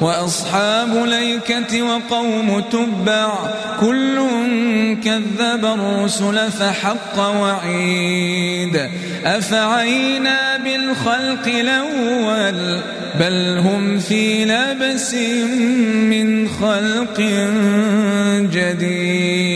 وأصحاب ليكة وقوم تبع كل كذب الرسل فحق وعيد أفعينا بالخلق الأول بل هم في لبس من خلق جديد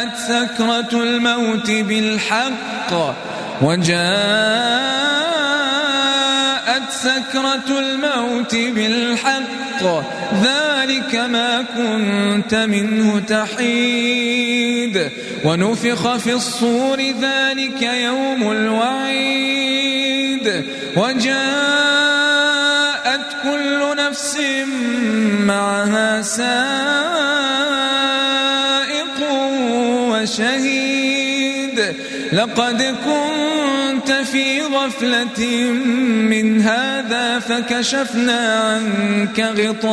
وجاءت سكرة الموت بالحق وجاءت سكرة الموت بالحق. ذلك ما كنت منه تحيد. ونفخ في الصور ذلك يوم الوعيد. وجاءت كل نفس معها سائق لقد كنت في غفلة من هذا فكشفنا عنك غطاءك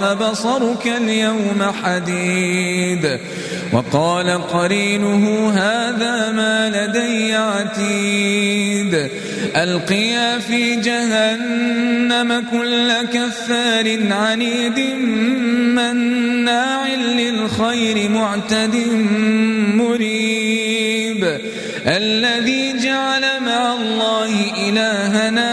فبصرك اليوم حديد. وقال قرينه هذا ما لدي عتيد. ألقيا في جهنم كل كفار عنيد مناع للخير معتد مريب. الذي جعل مع الله إلهنا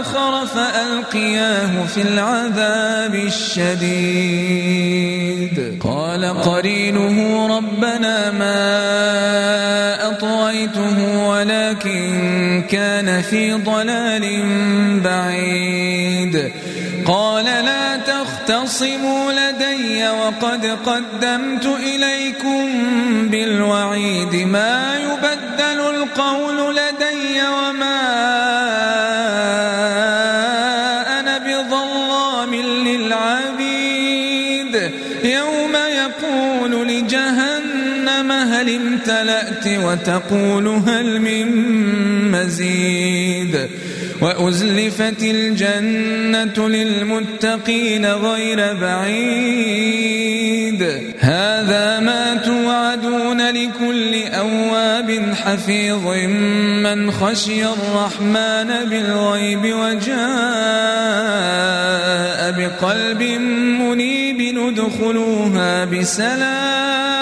آخر فألقياه في العذاب الشديد. كان في ضلال بعيد. قال لا تختصموا لدي وقد قدمت إليكم بالوعيد. ما يبدل القول لدي وما أنا بظلام للعبيد. يوم هل امتلأت وتقول هل من مزيد؟ وأزلفت الجنة للمتقين غير بعيد. هذا ما توعدون لكل أواب حفيظ من خشي الرحمن بالغيب وجاء بقلب منيب ندخلوها بسلام.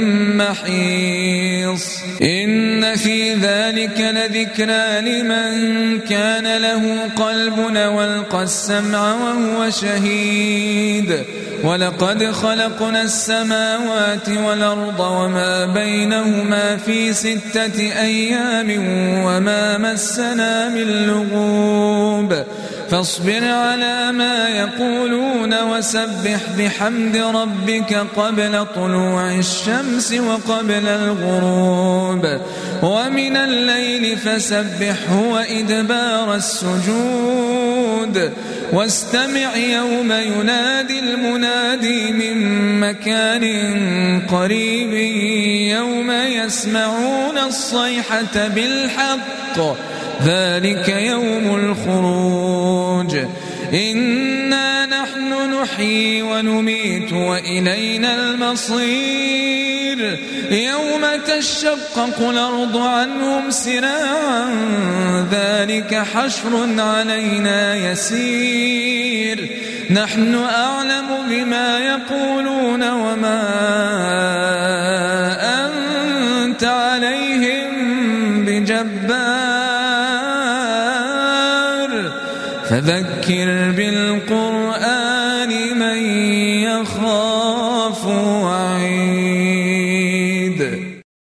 محيص إن في ذلك لذكرى لمن كان له قلب والقى السمع وهو شهيد. ولقد خلقنا السماوات والأرض وما بينهما في ستة أيام وما مسنا من لغوب. فاصبر على ما يقولون وسبح بحمد ربك قبل طلوع الشمس وقبل الغروب. ومن الليل فسبحه وإدبار السجود. واستمع يوم ينادي المنادي من مكان قريب يوم يسمعون الصيحة بالحق. ذلك يوم الخروج. إنا نحن نحيي ونميت وإلينا المصير. يوم تشقق الأرض عنهم سراعا ذلك حشر علينا يسير. نحن أعلم بما يقولون وما أنت عليهم بجبار. فذكر بالقرآن من يخاف